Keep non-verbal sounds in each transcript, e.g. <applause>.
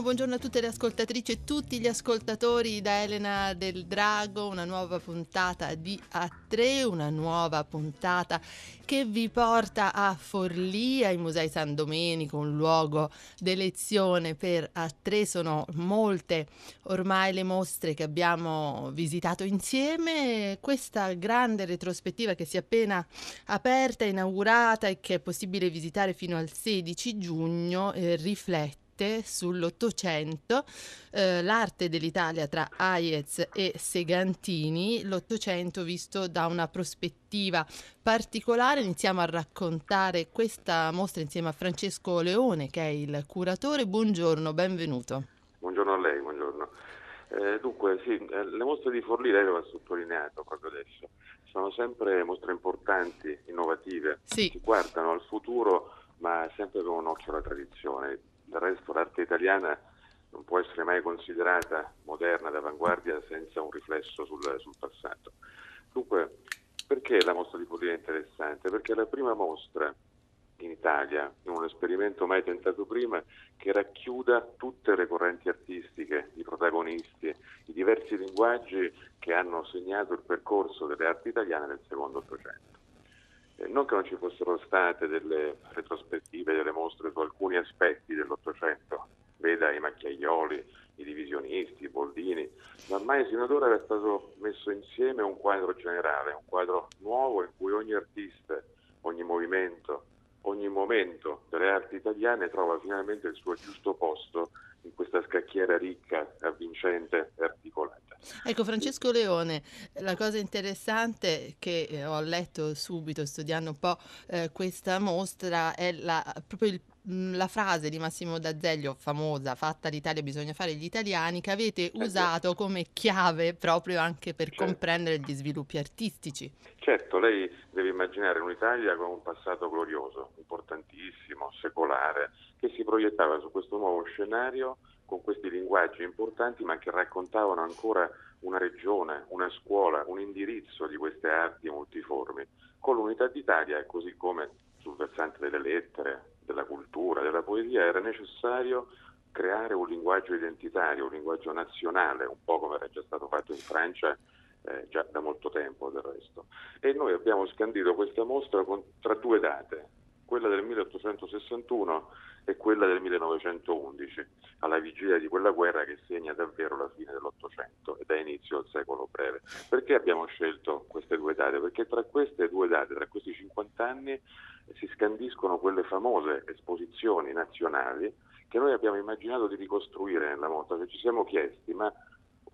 Buongiorno, a tutte le ascoltatrici e tutti gli ascoltatori da Elena del Drago, una nuova puntata di A3, una nuova puntata che vi porta a Forlì, ai Musei San Domenico, un luogo d'elezione per A3. Sono molte ormai le mostre che abbiamo visitato insieme. Questa grande retrospettiva che si è appena aperta, inaugurata e che è possibile visitare fino al 16 giugno eh, riflette sull'Ottocento, eh, l'arte dell'Italia tra Hayez e Segantini, l'Ottocento visto da una prospettiva particolare. Iniziamo a raccontare questa mostra insieme a Francesco Leone, che è il curatore. Buongiorno, benvenuto. Buongiorno a lei, buongiorno. Eh, dunque, sì, eh, le mostre di Forlì, lei lo ha sottolineato proprio adesso, sono sempre mostre importanti, innovative, sì. che guardano al futuro ma sempre con un occhio alla tradizione del resto l'arte italiana non può essere mai considerata moderna, d'avanguardia, senza un riflesso sul, sul passato. Dunque, perché la mostra di Forlì è interessante? Perché è la prima mostra in Italia, in un esperimento mai tentato prima, che racchiuda tutte le correnti artistiche, i protagonisti, i diversi linguaggi che hanno segnato il percorso delle arti italiane nel secondo Ottocento. Eh, non che non ci fossero state delle retrospettive, delle mostre su alcuni aspetti dell'Ottocento, veda i macchiaioli, i divisionisti, i boldini, ma mai sino ad ora era stato messo insieme un quadro generale, un quadro nuovo in cui ogni artista, ogni movimento, ogni momento delle arti italiane trova finalmente il suo giusto posto in questa scacchiera ricca, avvincente e articolata. Ecco Francesco Leone, la cosa interessante che eh, ho letto subito studiando un po' eh, questa mostra è la, proprio il la frase di Massimo D'Azeglio, famosa, fatta l'Italia bisogna fare gli italiani, che avete usato come chiave proprio anche per certo. comprendere gli sviluppi artistici. Certo, lei deve immaginare un'Italia con un passato glorioso, importantissimo, secolare, che si proiettava su questo nuovo scenario con questi linguaggi importanti, ma che raccontavano ancora una regione, una scuola, un indirizzo di queste arti multiformi. Con l'unità d'Italia, così come sul versante delle lettere, della cultura, della poesia, era necessario creare un linguaggio identitario, un linguaggio nazionale, un po' come era già stato fatto in Francia eh, già da molto tempo del resto. E noi abbiamo scandito questa mostra con, tra due date, quella del 1861 e quella del 1911, alla vigilia di quella guerra che segna davvero la fine dell'Ottocento e dà inizio al secolo breve. Perché abbiamo scelto queste due date? Perché tra queste due date, tra questi 50 anni, si scandiscono quelle famose esposizioni nazionali che noi abbiamo immaginato di ricostruire nella mostra, che ci siamo chiesti, ma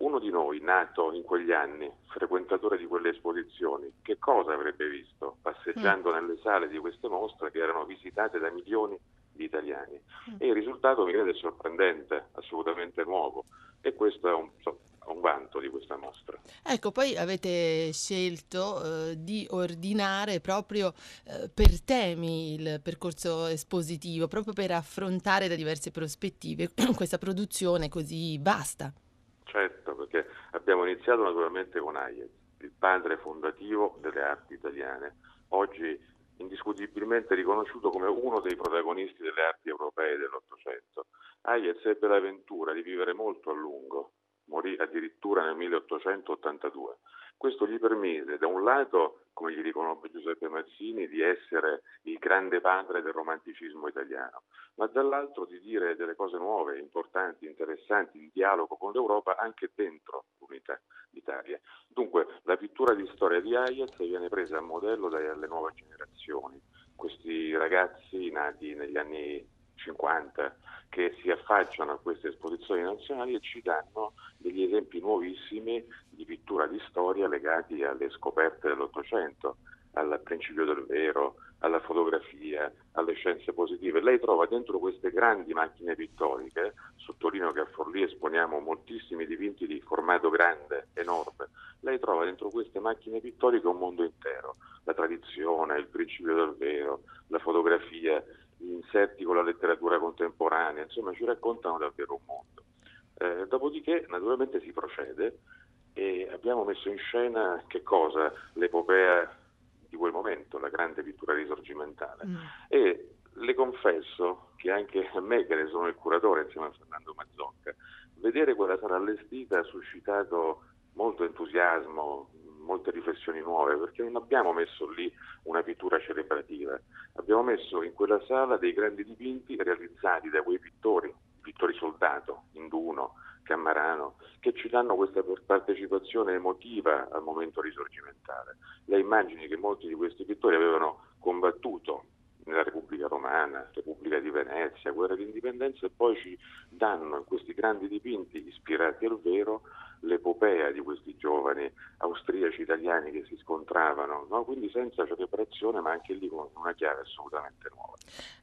uno di noi, nato in quegli anni, frequentatore di quelle esposizioni, che cosa avrebbe visto passeggiando mm. nelle sale di queste mostre che erano visitate da milioni di italiani? Mm. E il risultato mi crede sorprendente, assolutamente nuovo. E questo è un, un vanto di questa mostra. Ecco, poi avete scelto eh, di ordinare proprio eh, per temi il percorso espositivo, proprio per affrontare da diverse prospettive <clears throat> questa produzione così vasta. Certo, abbiamo iniziato naturalmente con Hayez, il padre fondativo delle arti italiane, oggi indiscutibilmente riconosciuto come uno dei protagonisti delle arti europee dell'Ottocento. Hayez ebbe l'avventura di vivere molto a lungo, morì addirittura nel 1882. Questo gli permise, da un lato, come gli riconobbe Giuseppe Mazzini, di essere il grande padre del romanticismo italiano, ma dall'altro di dire delle cose nuove, importanti, interessanti, in dialogo con l'Europa anche dentro l'unità d'Italia. Dunque, la pittura di storia di Hayez viene presa a modello dalle nuove generazioni. Questi ragazzi nati negli anni 50 che si affacciano a queste esposizioni nazionali e ci danno degli esempi nuovissimi di pittura di storia legati alle scoperte dell'Ottocento, al principio del vero, alla fotografia, alle scienze positive. Lei trova dentro queste grandi macchine pittoriche, sottolineo che a Forlì esponiamo moltissimi dipinti di formato grande, enorme, lei trova dentro queste macchine pittoriche un mondo intero, la tradizione, il principio del vero, la fotografia, inserti con la letteratura contemporanea, insomma ci raccontano davvero un mondo. Eh, dopodiché naturalmente si procede e abbiamo messo in scena che cosa? L'epopea di quel momento, la grande pittura risorgimentale. Mm. E le confesso che anche a me, che ne sono il curatore insieme a Fernando Mazzocca, vedere quella sala allestita ha suscitato molto entusiasmo, molte riflessioni nuove, perché non abbiamo messo lì una pittura celebrativa, abbiamo messo in quella sala dei grandi dipinti realizzati da quei pittori, pittori soldato, Induno, Cammarano, che ci danno questa partecipazione emotiva al momento risorgimentale. Lei immagini che molti di questi pittori avevano combattuto nella Repubblica Romana, Repubblica di Venezia, guerra di indipendenza e poi ci danno in questi grandi dipinti ispirati al vero l'epopea di questi giovani austriaci italiani che si scontravano, no? quindi senza celebrazione ma anche lì con una chiave assolutamente nuova.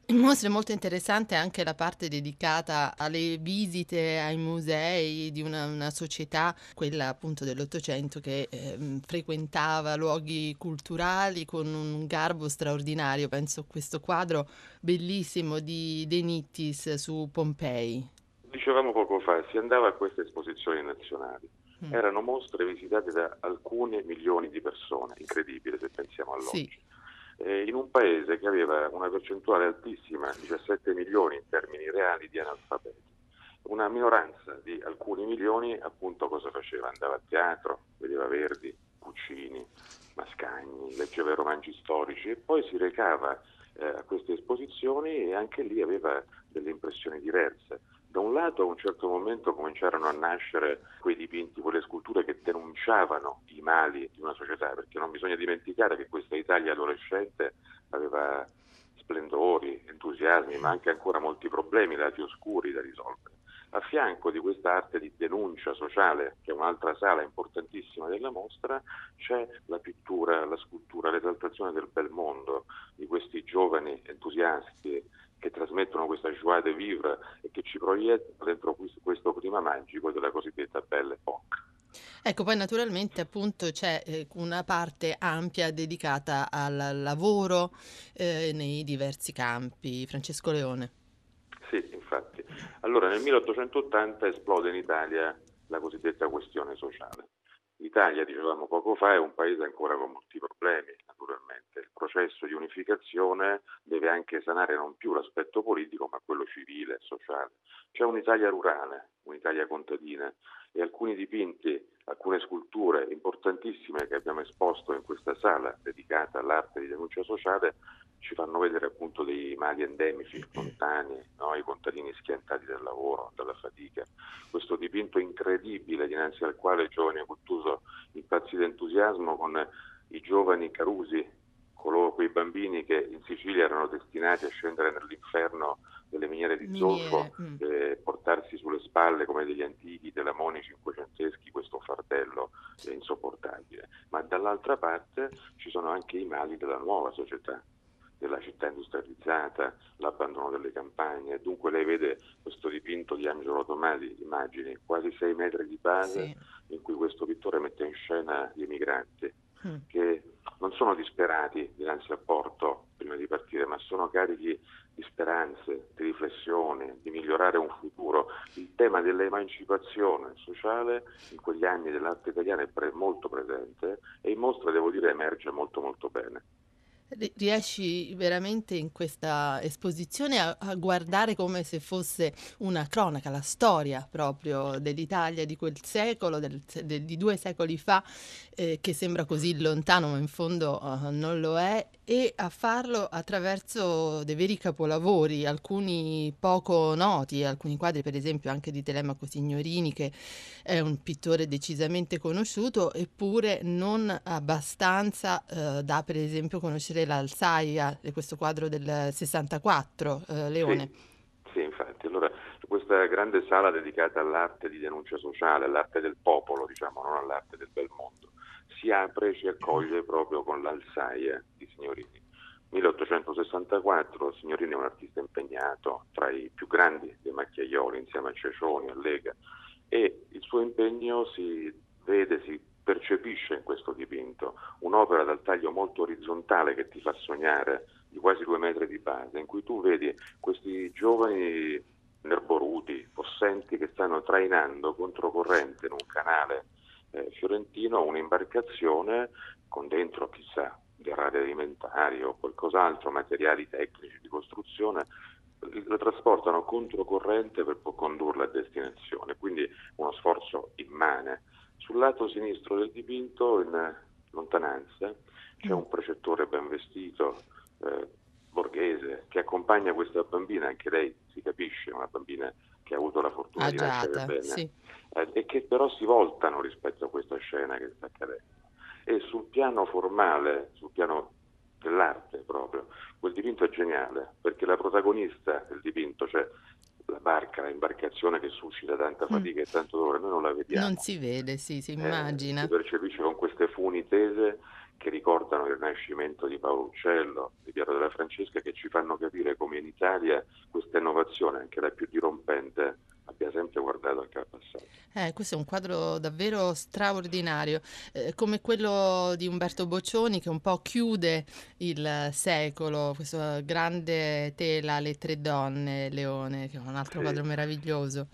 In mostra è molto interessante anche la parte dedicata alle visite ai musei di una, una società, quella appunto dell'Ottocento, che eh, frequentava luoghi culturali con un garbo straordinario. Penso a questo quadro bellissimo di De Nittis su Pompei. Dicevamo poco fa, si andava a queste esposizioni nazionali. Mm. Erano mostre visitate da alcune milioni di persone, incredibile se pensiamo all'oggi. Sì. Eh, in un paese che aveva una percentuale altissima, 17 milioni in termini reali di analfabeti. Una minoranza di alcuni milioni appunto cosa faceva? Andava a teatro, vedeva Verdi, Puccini, Mascagni, leggeva i romanzi storici e poi si recava eh, a queste esposizioni e anche lì aveva delle impressioni diverse da un lato a un certo momento cominciarono a nascere quei dipinti, quelle sculture che denunciavano i mali di una società, perché non bisogna dimenticare che questa Italia adolescente aveva splendori, entusiasmi, ma anche ancora molti problemi, lati oscuri da risolvere. A fianco di questa arte di denuncia sociale, che è un'altra sala importantissima della mostra, c'è la pittura, la scultura, l'esaltazione del bel mondo, di questi giovani entusiasti che trasmettono questa joie de vivre e che ci proiettano dentro questo clima magico della cosiddetta Belle Époque. Ecco, poi naturalmente appunto c'è eh, una parte ampia dedicata al lavoro eh, nei diversi campi. Francesco Leone. Infatti. Allora, nel 1880 esplode in Italia la cosiddetta questione sociale. L'Italia, dicevamo poco fa, è un paese ancora con molti problemi, naturalmente. Il processo di unificazione deve anche sanare non più l'aspetto politico, ma quello civile, sociale. C'è un'Italia rurale, un'Italia contadina e alcuni dipinti, alcune sculture importantissime che abbiamo esposto in questa sala dedicata all'arte di denuncia sociale ci fanno vedere appunto dei mali endemici lontani, no? i contadini schiantati dal lavoro, dalla fatica. Questo dipinto incredibile dinanzi al quale il giovane Guttuso impazzì d'entusiasmo con i giovani carusi, coloro, quei bambini che in Sicilia erano destinati a scendere nell'inferno delle miniere di zolfo mm. e portarsi sulle spalle come degli antichi telamoni cinquecenteschi questo fardello insopportabile. Ma dall'altra parte ci sono anche i mali della nuova società della città industrializzata, l'abbandono delle campagne. Dunque lei vede questo dipinto di Angelo Tomasi, immagini, quasi sei metri di base, sì. in cui questo pittore mette in scena gli emigranti mm. che non sono disperati dinanzi al porto prima di partire, ma sono carichi di speranze, di riflessioni, di migliorare un futuro. Il tema dell'emancipazione sociale in quegli anni dell'arte italiana è molto presente e in mostra, devo dire, emerge molto molto bene riesci veramente in questa esposizione a, a, guardare come se fosse una cronaca, la storia proprio dell'Italia di quel secolo, del, del, di due secoli fa, eh, che sembra così lontano, ma in fondo uh, non lo è, e a farlo attraverso dei veri capolavori, alcuni poco noti, alcuni quadri per esempio anche di Telemaco Signorini, che è un pittore decisamente conosciuto, eppure non abbastanza uh, da per esempio conoscere l'Alsaia, questo quadro del 64, eh, Leone. Sì, sì, infatti. Allora, questa grande sala dedicata all'arte di denuncia sociale, all'arte del popolo, diciamo, non all'arte del bel mondo, si apre e ci accoglie proprio con l'Alsaia di Signorini. 1864, Signorini è un artista impegnato tra i più grandi dei macchiaioli insieme a Cecioni, a Lega e il suo impegno si vede, si percepisce in questo dipinto un'opera dal taglio molto orizzontale che ti fa sognare di quasi due metri di base, in cui tu vedi questi giovani nerboruti, possenti che stanno trainando controcorrente in un canale eh, fiorentino un'imbarcazione con dentro chissà derrate alimentari o qualcos'altro, materiali tecnici di costruzione, la trasportano controcorrente per poi condurla a destinazione, quindi uno sforzo immane. Sul lato sinistro del dipinto, in lontananza, c'è un precettore ben vestito, eh, borghese, che accompagna questa bambina, anche lei si capisce, una bambina che ha avuto la fortuna Agiata, di nascere bene, sì. Eh, e che però si voltano rispetto a questa scena che sta accadendo. E sul piano formale, sul piano dell'arte proprio, quel dipinto è geniale, perché la protagonista del dipinto, cioè la barca, l'imbarcazione che suscita tanta mm. fatica mm. e tanto dolore, noi non la vediamo. Non si vede, sì, si immagina. Eh, si percepisce con queste funi tese che ricordano il nascimento di Paolo Uccello, di Piero della Francesca, che ci fanno capire come in Italia questa innovazione, anche la più dirompente, abbia sempre guardato anche al passato. Eh, questo è un quadro davvero straordinario, eh, come quello di Umberto Boccioni che un po' chiude il secolo, questa grande tela Le tre donne, Leone, che è un altro sì. quadro meraviglioso.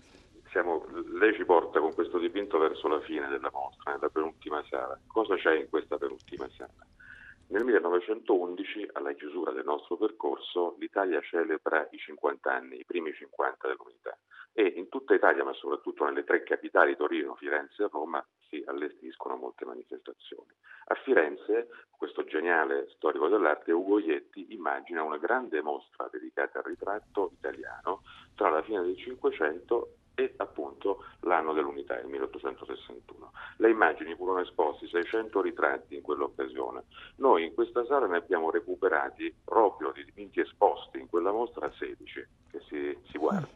Siamo, lei ci porta con questo dipinto verso la fine della mostra, nella penultima sala. Cosa c'è in questa penultima sala? Nel 1911, alla chiusura del nostro percorso, l'Italia celebra i 50 anni, i primi 50 dell'unità e in tutta Italia, ma soprattutto nelle tre capitali, Torino, Firenze e Roma, si allestiscono molte manifestazioni. A Firenze, questo geniale storico dell'arte, Ugo Ietti immagina una grande mostra dedicata al ritratto italiano tra la fine del Cinquecento e appunto l'anno dell'unità, il 1861. Le immagini furono esposti 600 ritratti in quell'occasione. Noi in questa sala ne abbiamo recuperati proprio di dipinti esposti in quella mostra 16 che si, si guardano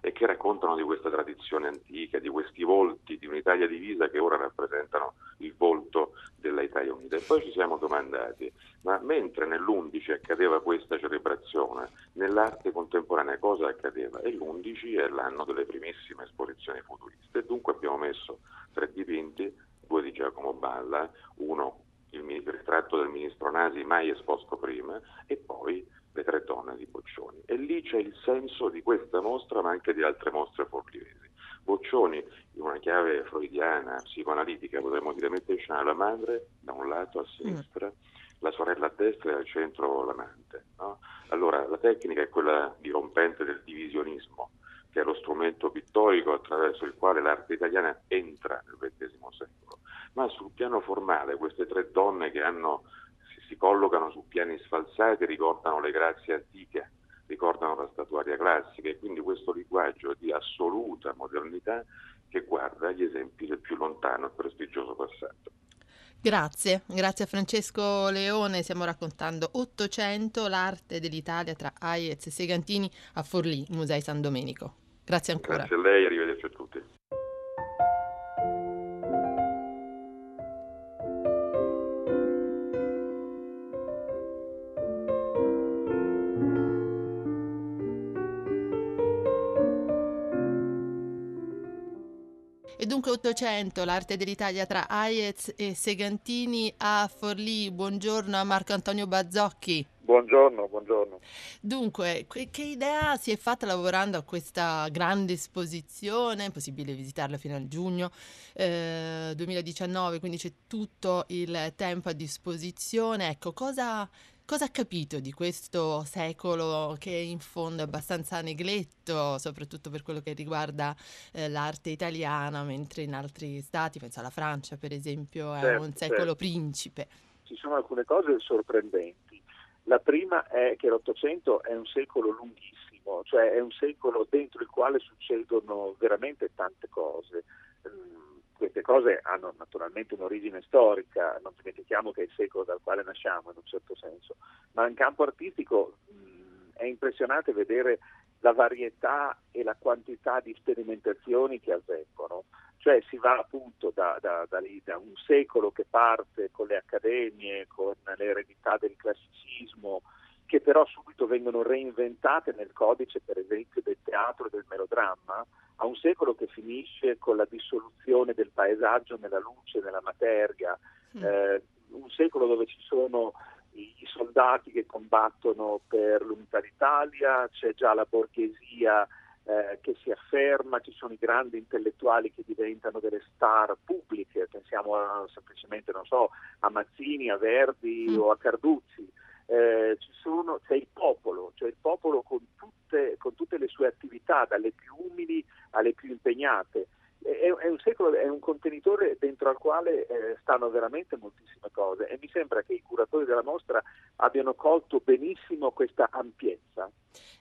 e che raccontano di questa tradizione antica, di questi volti di un'Italia divisa che ora rappresentano il volto della Italia Unita. E poi ci siamo domandati, ma mentre nell'11 accadeva questa celebrazione, nell'arte contemporanea cosa accadeva? E l'11 è l'anno delle primissime esposizioni futuriste. Dunque abbiamo messo tre dipinti, due di Giacomo Balla, uno il ritratto del ministro Nasi mai esposto prima e poi le tre donne di Boccioni. E lì c'è il senso di questa mostra, ma anche di altre mostre forlivesi. Boccioni, in una chiave freudiana, psicoanalitica, potremmo dire, mette in scena la madre da un lato a sinistra, mm. la sorella a destra e al centro l'amante. No? Allora, la tecnica è quella dirompente del divisionismo, che è lo strumento pittorico attraverso il quale l'arte italiana entra nel XX secolo. Ma sul piano formale, queste tre donne che hanno collocano su piani sfalsati, ricordano le grazie antiche, ricordano la statuaria classica e quindi questo linguaggio di assoluta modernità che guarda gli esempi del più lontano e prestigioso passato. Grazie, grazie a Francesco Leone, stiamo raccontando 800 l'arte dell'Italia tra Aiez e Segantini a Forlì, Musei San Domenico. Grazie ancora. Grazie a lei, 800, l'arte dell'Italia tra Aiez e Segantini a Forlì. Buongiorno a Marco Antonio Bazzocchi. Buongiorno, buongiorno. Dunque, che idea si è fatta lavorando a questa grande esposizione? È possibile visitarla fino a giugno eh, 2019, quindi c'è tutto il tempo a disposizione. Ecco, cosa Cosa ha capito di questo secolo che in fondo è abbastanza negletto, soprattutto per quello che riguarda eh, l'arte italiana, mentre in altri stati, penso alla Francia per esempio, è certo, un secolo certo. principe? Ci sono alcune cose sorprendenti. La prima è che l'Ottocento è un secolo lunghissimo, cioè è un secolo dentro il quale succedono veramente tante cose. Mm, queste cose hanno naturalmente un'origine storica, non dimentichiamo che è il secolo dal quale nasciamo in un certo senso, ma in campo artistico mh, è impressionante vedere la varietà e la quantità di sperimentazioni che avvengono. Cioè si va appunto da, da, da, lì, da un secolo che parte con le accademie, con l'eredità del classicismo, che però subito vengono reinventate nel codice per esempio del teatro e del melodramma, a un secolo che finisce con la dissoluzione del paesaggio nella luce, nella materia, mm. eh, un secolo dove ci sono i, i, soldati che combattono per l'unità d'Italia, c'è già la borghesia eh, che si afferma, ci sono i grandi intellettuali che diventano delle star pubbliche, pensiamo a, semplicemente so, a Mazzini, a Verdi mm. o a Carduzzi. Eh, sono, c'è il popolo, cioè il popolo con tutte, con tutte le sue attività, dalle più umili alle più impegnate è, è, un secolo, è un contenitore dentro al quale eh, stanno veramente moltissime cose e mi sembra che i curatori della mostra abbiano colto benissimo questa ampiezza.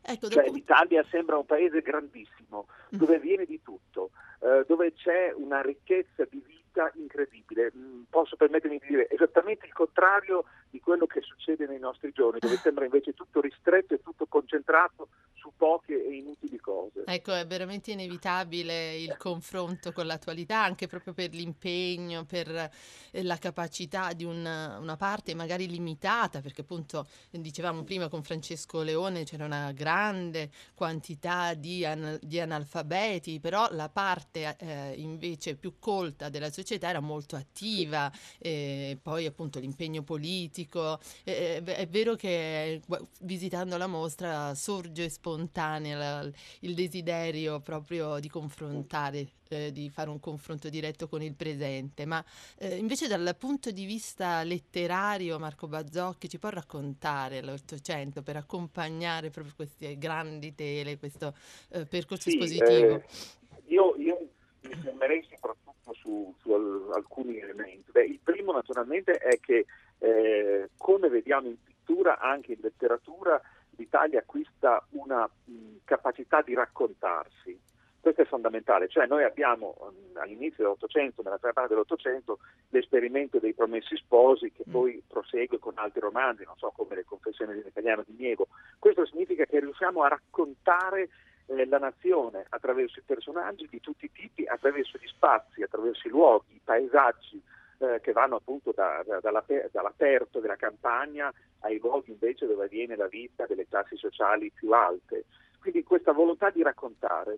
Ecco, cioè, dopo... L'Italia sembra un paese grandissimo, mm. dove viene di tutto, eh, dove c'è una ricchezza di vita incredibile. Mm, posso permettermi di dire esattamente il contrario quello che succede nei nostri giorni, dove sembra invece tutto ristretto e tutto concentrato su poche e inutili cose. Ecco, è veramente inevitabile il confronto con l'attualità, anche proprio per l'impegno, per eh, la capacità di una, una parte magari limitata, perché appunto dicevamo prima con Francesco Leone c'era una grande quantità di, an- di analfabeti, però la parte eh, invece più colta della società era molto attiva, e poi appunto l'impegno politico. Eh, è vero che visitando la mostra sorge spontaneamente spontanea la, il desiderio proprio di confrontare, eh, di fare un confronto diretto con il presente, ma eh, invece dal punto di vista letterario Marco Bazzocchi ci può raccontare l'Ottocento per accompagnare proprio queste grandi tele, questo eh, percorso sì, espositivo? Eh, io, io mi fermerei soprattutto su, su alcuni elementi. Beh, il primo naturalmente è che eh, come vediamo in pittura, anche in letteratura, l'Italia acquista una mh, capacità di raccontarsi. Questo è fondamentale, cioè noi abbiamo all'inizio dell'Ottocento, nella prima parte dell'Ottocento, l'esperimento dei promessi sposi che mm. poi prosegue con altri romanzi, non so come le confessioni dell'italiano di Niego. Questo significa che riusciamo a raccontare eh, la nazione attraverso i personaggi di tutti i tipi, attraverso gli spazi, attraverso i luoghi, i paesaggi, eh, che vanno appunto da, da, dall'aperto della campagna ai luoghi invece dove avviene la vita delle classi sociali più alte. Quindi questa volontà di raccontare,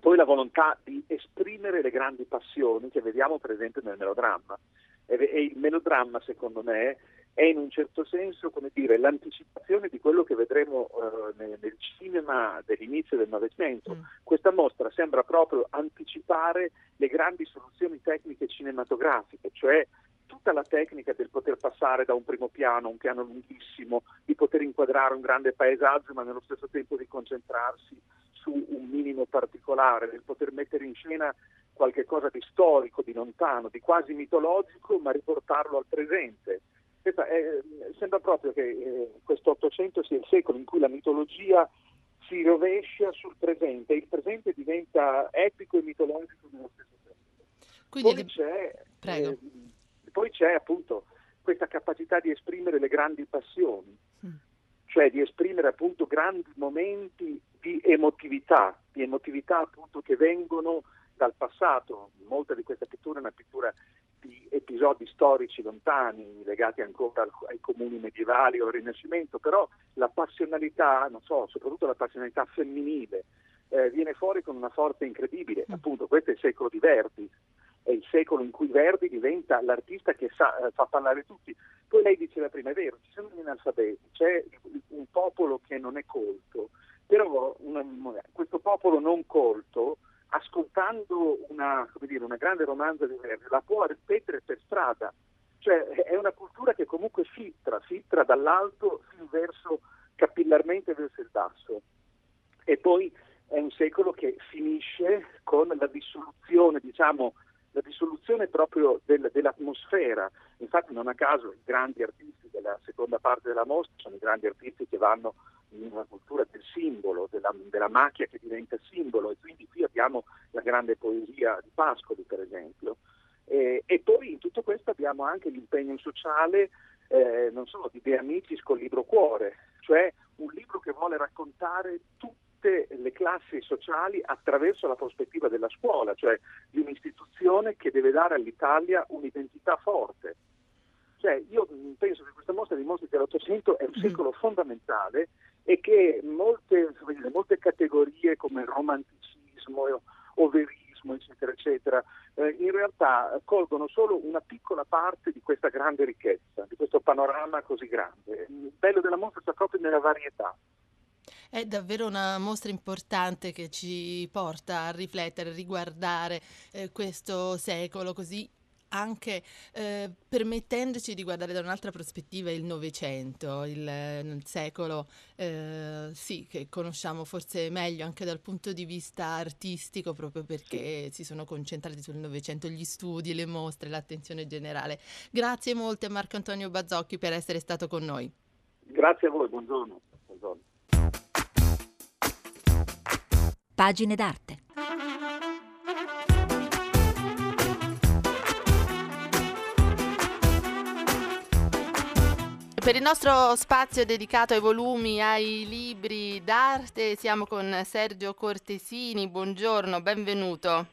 poi la volontà di esprimere le grandi passioni che vediamo presente nel melodramma. E, e il melodramma, secondo me, è in un certo senso come dire, l'anticipazione di quello che vedremo uh, nel, nel, cinema dell'inizio del Novecento. Mm. Questa mostra sembra proprio anticipare le grandi soluzioni tecniche cinematografiche, cioè tutta la tecnica del poter passare da un primo piano a un piano lunghissimo, di poter inquadrare un grande paesaggio ma nello stesso tempo di concentrarsi su un minimo particolare, del poter mettere in scena qualche cosa di storico, di lontano, di quasi mitologico, ma riportarlo al presente è, sembra proprio che eh, questo Ottocento sia il secolo in cui la mitologia si rovescia sul presente e il presente diventa epico e mitologico nello stesso tempo. Quindi poi, le... c'è, eh, poi c'è appunto questa capacità di esprimere le grandi passioni, mm. cioè di esprimere appunto grandi momenti di emotività, di emotività appunto che vengono dal passato. Molta di questa pittura è una pittura di episodi storici lontani legati ancora ai comuni medievali o al Rinascimento, però la passionalità, non so, soprattutto la passionalità femminile, eh, viene fuori con una forza incredibile. Mm. Appunto, questo è il secolo di Verdi, è il secolo in cui Verdi diventa l'artista che sa, eh, fa parlare tutti. Poi lei diceva prima, è vero, ci sono gli analfabeti, c'è un popolo che non è colto, però una, questo popolo non colto ascoltando una, dire, una grande romanza di Verdi, la può ripetere per strada. Cioè è una cultura che comunque filtra, filtra dall'alto verso, capillarmente verso il basso. E poi è un secolo che finisce con la dissoluzione, diciamo, la dissoluzione proprio del, dell'atmosfera. Infatti non a caso i grandi artisti della seconda parte della mostra sono i grandi artisti che vanno in una cultura del simbolo, della, della macchia che diventa simbolo e quindi qui abbiamo la grande poesia di Pascoli per esempio. E, e poi in tutto questo abbiamo anche l'impegno sociale, eh, non solo di De Amicis con il libro Cuore, cioè un libro che vuole raccontare tutte le classi sociali attraverso la prospettiva della scuola, cioè di un'istituzione che deve dare all'Italia un'identità forte. Cioè, io penso che questa mostra dimostri che l'Ottocento è un mm. secolo fondamentale e che molte, molte categorie come romanticismo o verismo, eccetera, eccetera, eh, in realtà colgono solo una piccola parte di questa grande ricchezza, di questo panorama così grande. Il bello della mostra sta proprio nella varietà. È davvero una mostra importante che ci porta a riflettere, a riguardare eh, questo secolo così anche eh, permettendoci di guardare da un'altra prospettiva il Novecento, il, il secolo eh, sì, che conosciamo forse meglio anche dal punto di vista artistico, proprio perché si sono concentrati sul Novecento gli studi, le mostre, l'attenzione generale. Grazie molte a Marco Antonio Bazzocchi per essere stato con noi. Grazie a voi, buongiorno. buongiorno. Pagine d'arte. Per il nostro spazio dedicato ai volumi, ai libri d'arte, siamo con Sergio Cortesini. Buongiorno, benvenuto.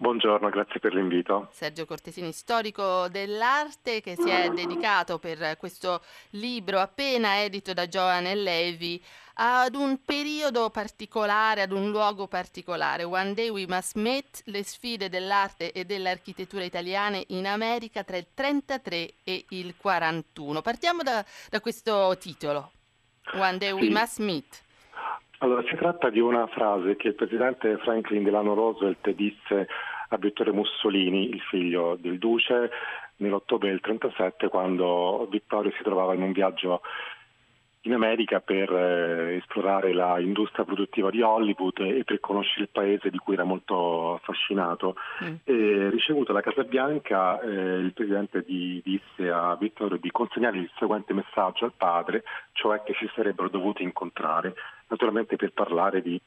Buongiorno, grazie per l'invito. Sergio Cortesini, storico dell'arte, che si è dedicato per questo libro appena edito da Joan Levi ad un periodo particolare, ad un luogo particolare. One Day We Must Meet, le sfide dell'arte e dell'architettura italiane in America tra il 33 e il 41. Partiamo da, da questo titolo, One Day We Must Meet. Allora, si tratta di una frase che il presidente Franklin Delano Roosevelt disse a Vittorio Mussolini, il figlio del duce, nell'ottobre del 37, quando Vittorio si trovava in un viaggio in America per eh, esplorare l'industria produttiva di Hollywood e per conoscere il paese di cui era molto affascinato. Mm. E, ricevuto la Casa Bianca, eh, il presidente di, disse a Vittorio di consegnare il seguente messaggio al padre, cioè che si sarebbero dovuti incontrare, naturalmente per parlare di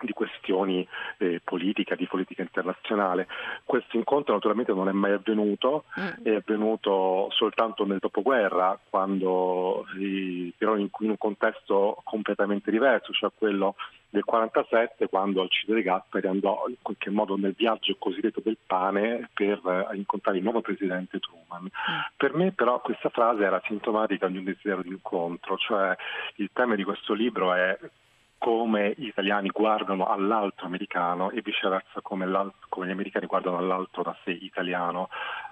di questioni eh, politica, di politica internazionale. Questo incontro naturalmente non è mai avvenuto, mm. è avvenuto soltanto nel dopoguerra, quando, però in, in, un contesto completamente diverso, cioè quello del 47 quando Alcide Gasperi andò in qualche modo nel viaggio cosiddetto del pane per eh, incontrare il nuovo presidente Truman. Mm. Per me però questa frase era sintomatica di un desiderio di incontro, cioè il tema di questo libro è come gli italiani guardano all'altro americano e viceversa come, come gli americani guardano all'altro da sé italiano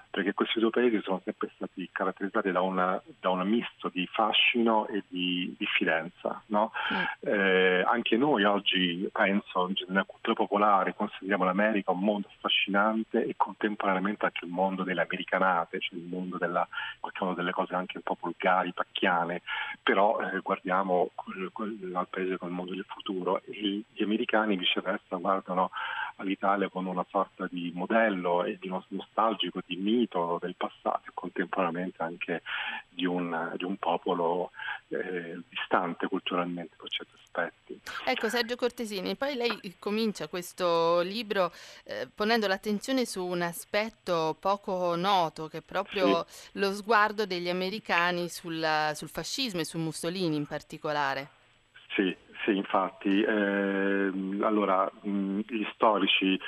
perché questi due paesi sono sempre stati caratterizzati da, una, da un misto di fascino e di diffidenza. No? Mm. Eh, anche noi oggi, penso, nella cultura popolare consideriamo l'America un mondo affascinante e contemporaneamente anche il mondo delle americanate, cioè il mondo della, delle cose anche un po' volgari, pacchiane, però eh, guardiamo al paese con il mondo del futuro e gli americani viceversa guardano all'Italia con una sorta di modello e di nostalgico, di mito del passato e contemporaneamente anche di un, di un popolo eh, distante culturalmente per certi aspetti. Ecco Sergio Cortesini, poi lei comincia questo libro eh, ponendo l'attenzione su un aspetto poco noto che è proprio sì. lo sguardo degli americani sul, sul fascismo e su Mussolini in particolare. Sì, sì, infatti. Eh, allora, mh, gli storici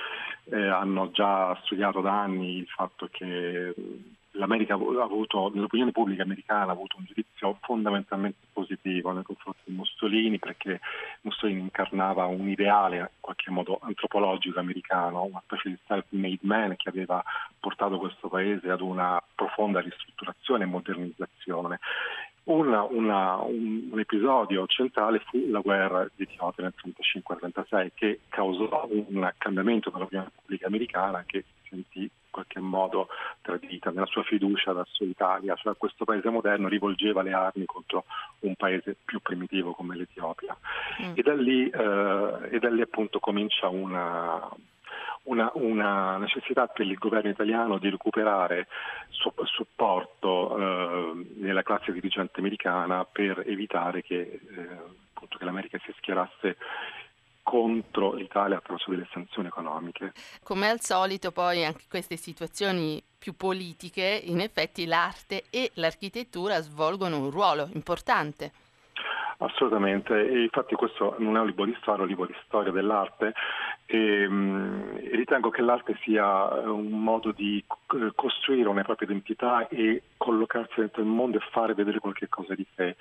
eh, hanno già studiato da anni il fatto che l'America ha avuto, nell'opinione pubblica americana ha avuto un giudizio fondamentalmente positivo nei confronti di Mussolini perché Mussolini incarnava un ideale in qualche modo antropologico americano, una specie di self-made man che aveva portato questo paese ad una profonda ristrutturazione e modernizzazione una, una, un, un, episodio centrale fu la guerra di Etiopia nel 1935-1936 che causò un cambiamento dell'opinione pubblica americana che si sentì in qualche modo tradita nella sua fiducia verso l'Italia, cioè questo paese moderno rivolgeva le armi contro un paese più primitivo come l'Etiopia. Mm. E, da lì, eh, e da lì appunto comincia una, una, una, necessità per il governo italiano di recuperare su, supporto eh, nella classe dirigente americana per evitare che, eh, che l'America si schierasse contro l'Italia attraverso delle sanzioni economiche. Come al solito poi anche queste situazioni più politiche, in effetti l'arte e l'architettura svolgono un ruolo importante. Assolutamente, e infatti questo non è un libro di storia, è un libro di storia dell'arte e, mh, ritengo che l'arte sia un modo di costruire una propria identità e collocarsi dentro il mondo e fare vedere qualche cosa di sé.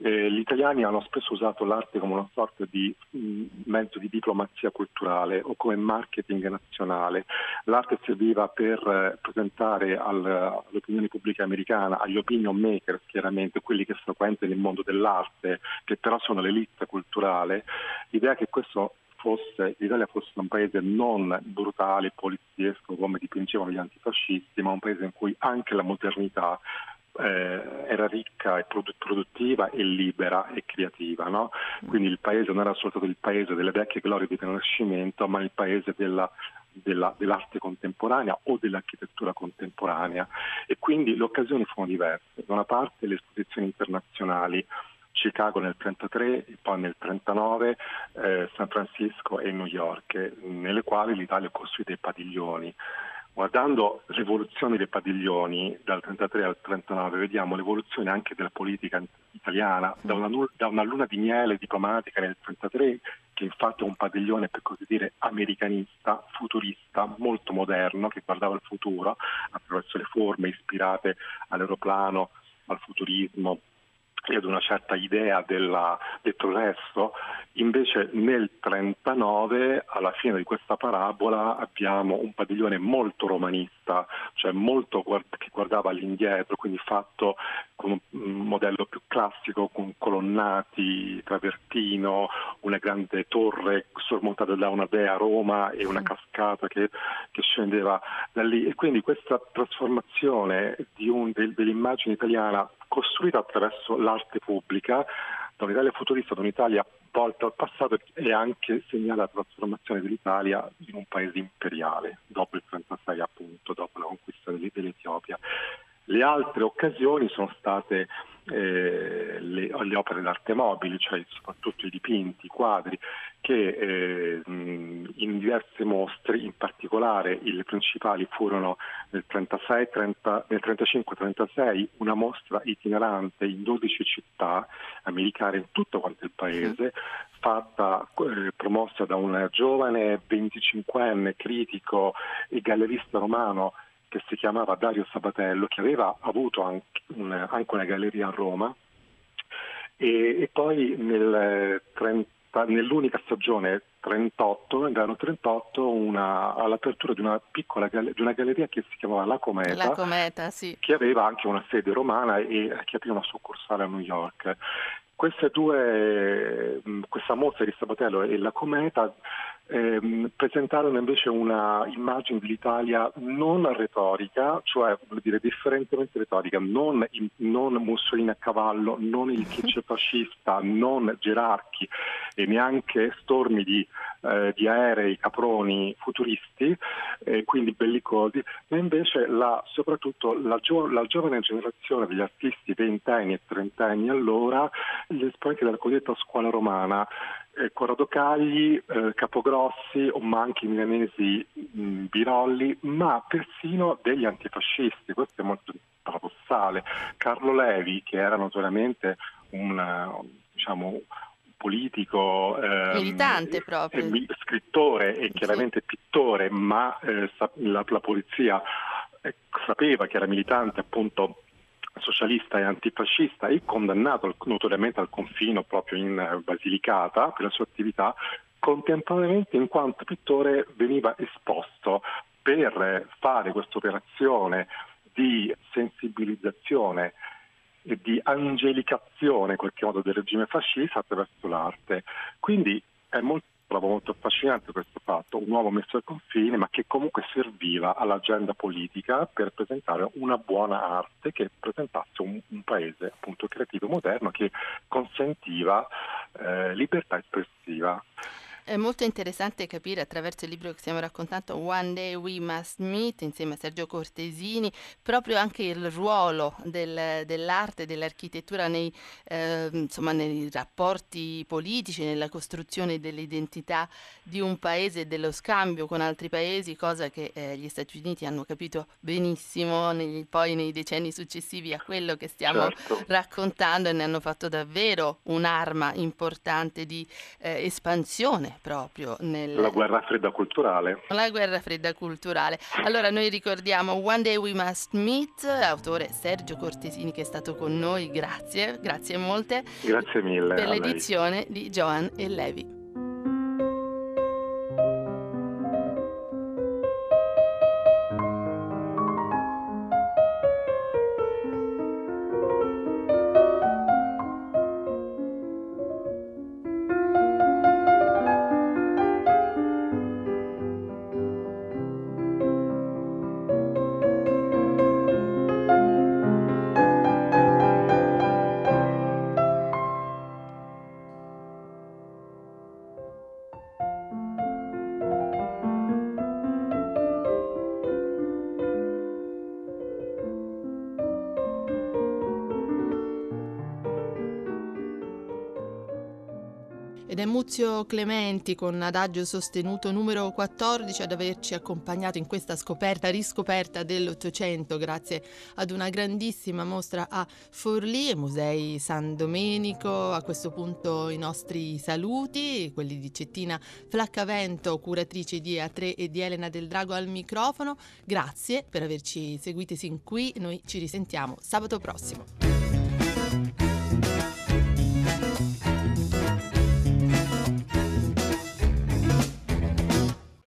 Eh, gli italiani hanno spesso usato l'arte come una sorta di mh, mezzo di diplomazia culturale o come marketing nazionale. L'arte serviva per eh, presentare al, all'opinione pubblica americana, agli opinion makers chiaramente, quelli che frequentano il mondo dell'arte, che però sono l'elite culturale, l'idea che questo fosse, l'Italia fosse un paese non brutale, poliziesco come dipingevano gli antifascisti, ma un paese in cui anche la modernità eh, era ricca e produttiva e libera e creativa. No? Quindi il paese non era soltanto il paese delle vecchie glorie del Rinascimento, ma il paese della, della, dell'arte contemporanea o dell'architettura contemporanea. E quindi le occasioni furono diverse. Da una parte le esposizioni internazionali Chicago nel 1933 e poi nel 1939 eh, San Francisco e New York, nelle quali l'Italia costruì dei padiglioni. Guardando l'evoluzione dei padiglioni dal 1933 al 1939 vediamo l'evoluzione anche della politica italiana, da una, da una luna di miele diplomatica nel 1933 che infatti è un padiglione per così dire americanista, futurista, molto moderno, che guardava il futuro attraverso le forme ispirate all'aeroplano, al futurismo, e ad una certa idea della, del progresso, invece nel 1939, alla fine di questa parabola, abbiamo un padiglione molto romanista, cioè molto che guardava all'indietro, quindi fatto con un modello più classico, con colonnati, travertino, una grande torre sormontata da una dea a Roma e una cascata che, che scendeva da lì. E quindi questa trasformazione un, dell'immagine italiana costruita attraverso l'arte pubblica da un'Italia futurista, da un'Italia volta al passato e anche segnala la trasformazione dell'Italia in un paese imperiale dopo il 1936 appunto, dopo la conquista dell'Etiopia. Le altre occasioni sono state eh, le, le, opere d'arte mobili, cioè soprattutto i dipinti, i quadri, che eh, in diverse mostre, in particolare le principali furono nel, 36, 30, nel 35-36 una mostra itinerante in 12 città americane in tutto quanto il paese, fatta, eh, promossa da un giovane 25enne critico e gallerista romano che si chiamava Dario Sabatello, che aveva avuto anche, un, anche una galleria a Roma e, poi nel 30, nell'unica stagione 38, nell'anno 38, una, all'apertura di una piccola di una galleria che si chiamava La Cometa, La Cometa sì. che aveva anche una sede romana e che aprì una succursale a New York. Queste due, questa mostra di Sabatello e La Cometa ehm, presentarono invece una immagine dell'Italia non retorica, cioè vuol dire differentemente retorica, non, non Mussolini a cavallo, non il kitsch fascista, non gerarchi e neanche stormi di, eh, di aerei, caproni futuristi, eh, quindi bellicosi, ma invece la, soprattutto la, gio- la, giovane generazione degli artisti ventenni e trentenni allora, gli esponenti della cosiddetta scuola romana, eh, Corrado Cagli, eh, Capogrossi, ma anche i milanesi mh, Birolli, ma persino degli antifascisti, questo è molto paradossale. Carlo Levi, che era notoriamente un, diciamo, politico, eh, militante proprio. Eh, scrittore e chiaramente sì. pittore, ma eh, la, la, polizia eh, sapeva che era militante appunto socialista e antifascista e condannato notoriamente al confino proprio in eh, Basilicata per la sua attività, contemporaneamente in quanto pittore veniva esposto per fare questa operazione di sensibilizzazione e di angelicazione in qualche modo del regime fascista attraverso l'arte. Quindi è molto trovo molto affascinante questo fatto, un uomo messo al confine ma che comunque serviva all'agenda politica per presentare una buona arte che presentasse un, un paese appunto creativo moderno che consentiva eh, libertà espressiva. È molto interessante capire attraverso il libro che stiamo raccontando, One Day We Must Meet, insieme a Sergio Cortesini, proprio anche il ruolo del, dell'arte e dell'architettura nei, eh, insomma, nei rapporti politici, nella costruzione dell'identità di un paese e dello scambio con altri paesi, cosa che eh, gli Stati Uniti hanno capito benissimo nei, poi nei decenni successivi a quello che stiamo certo. raccontando e ne hanno fatto davvero un'arma importante di eh, espansione proprio nel... La guerra fredda culturale. La guerra fredda culturale. Allora noi ricordiamo One Day We Must Meet, autore Sergio Cortesini che è stato con noi, grazie, grazie molte. Grazie mille. Per l'edizione di Joan e Levi. Muzio Clementi con Adagio Sostenuto numero 14 ad averci accompagnato in questa scoperta, riscoperta dell'Ottocento grazie ad una grandissima mostra a Forlì e Musei San Domenico. A questo punto i nostri saluti, quelli di Cettina Flaccavento, curatrice di A3 e di Elena del Drago al microfono. Grazie per averci seguiti sin qui, noi ci risentiamo sabato prossimo.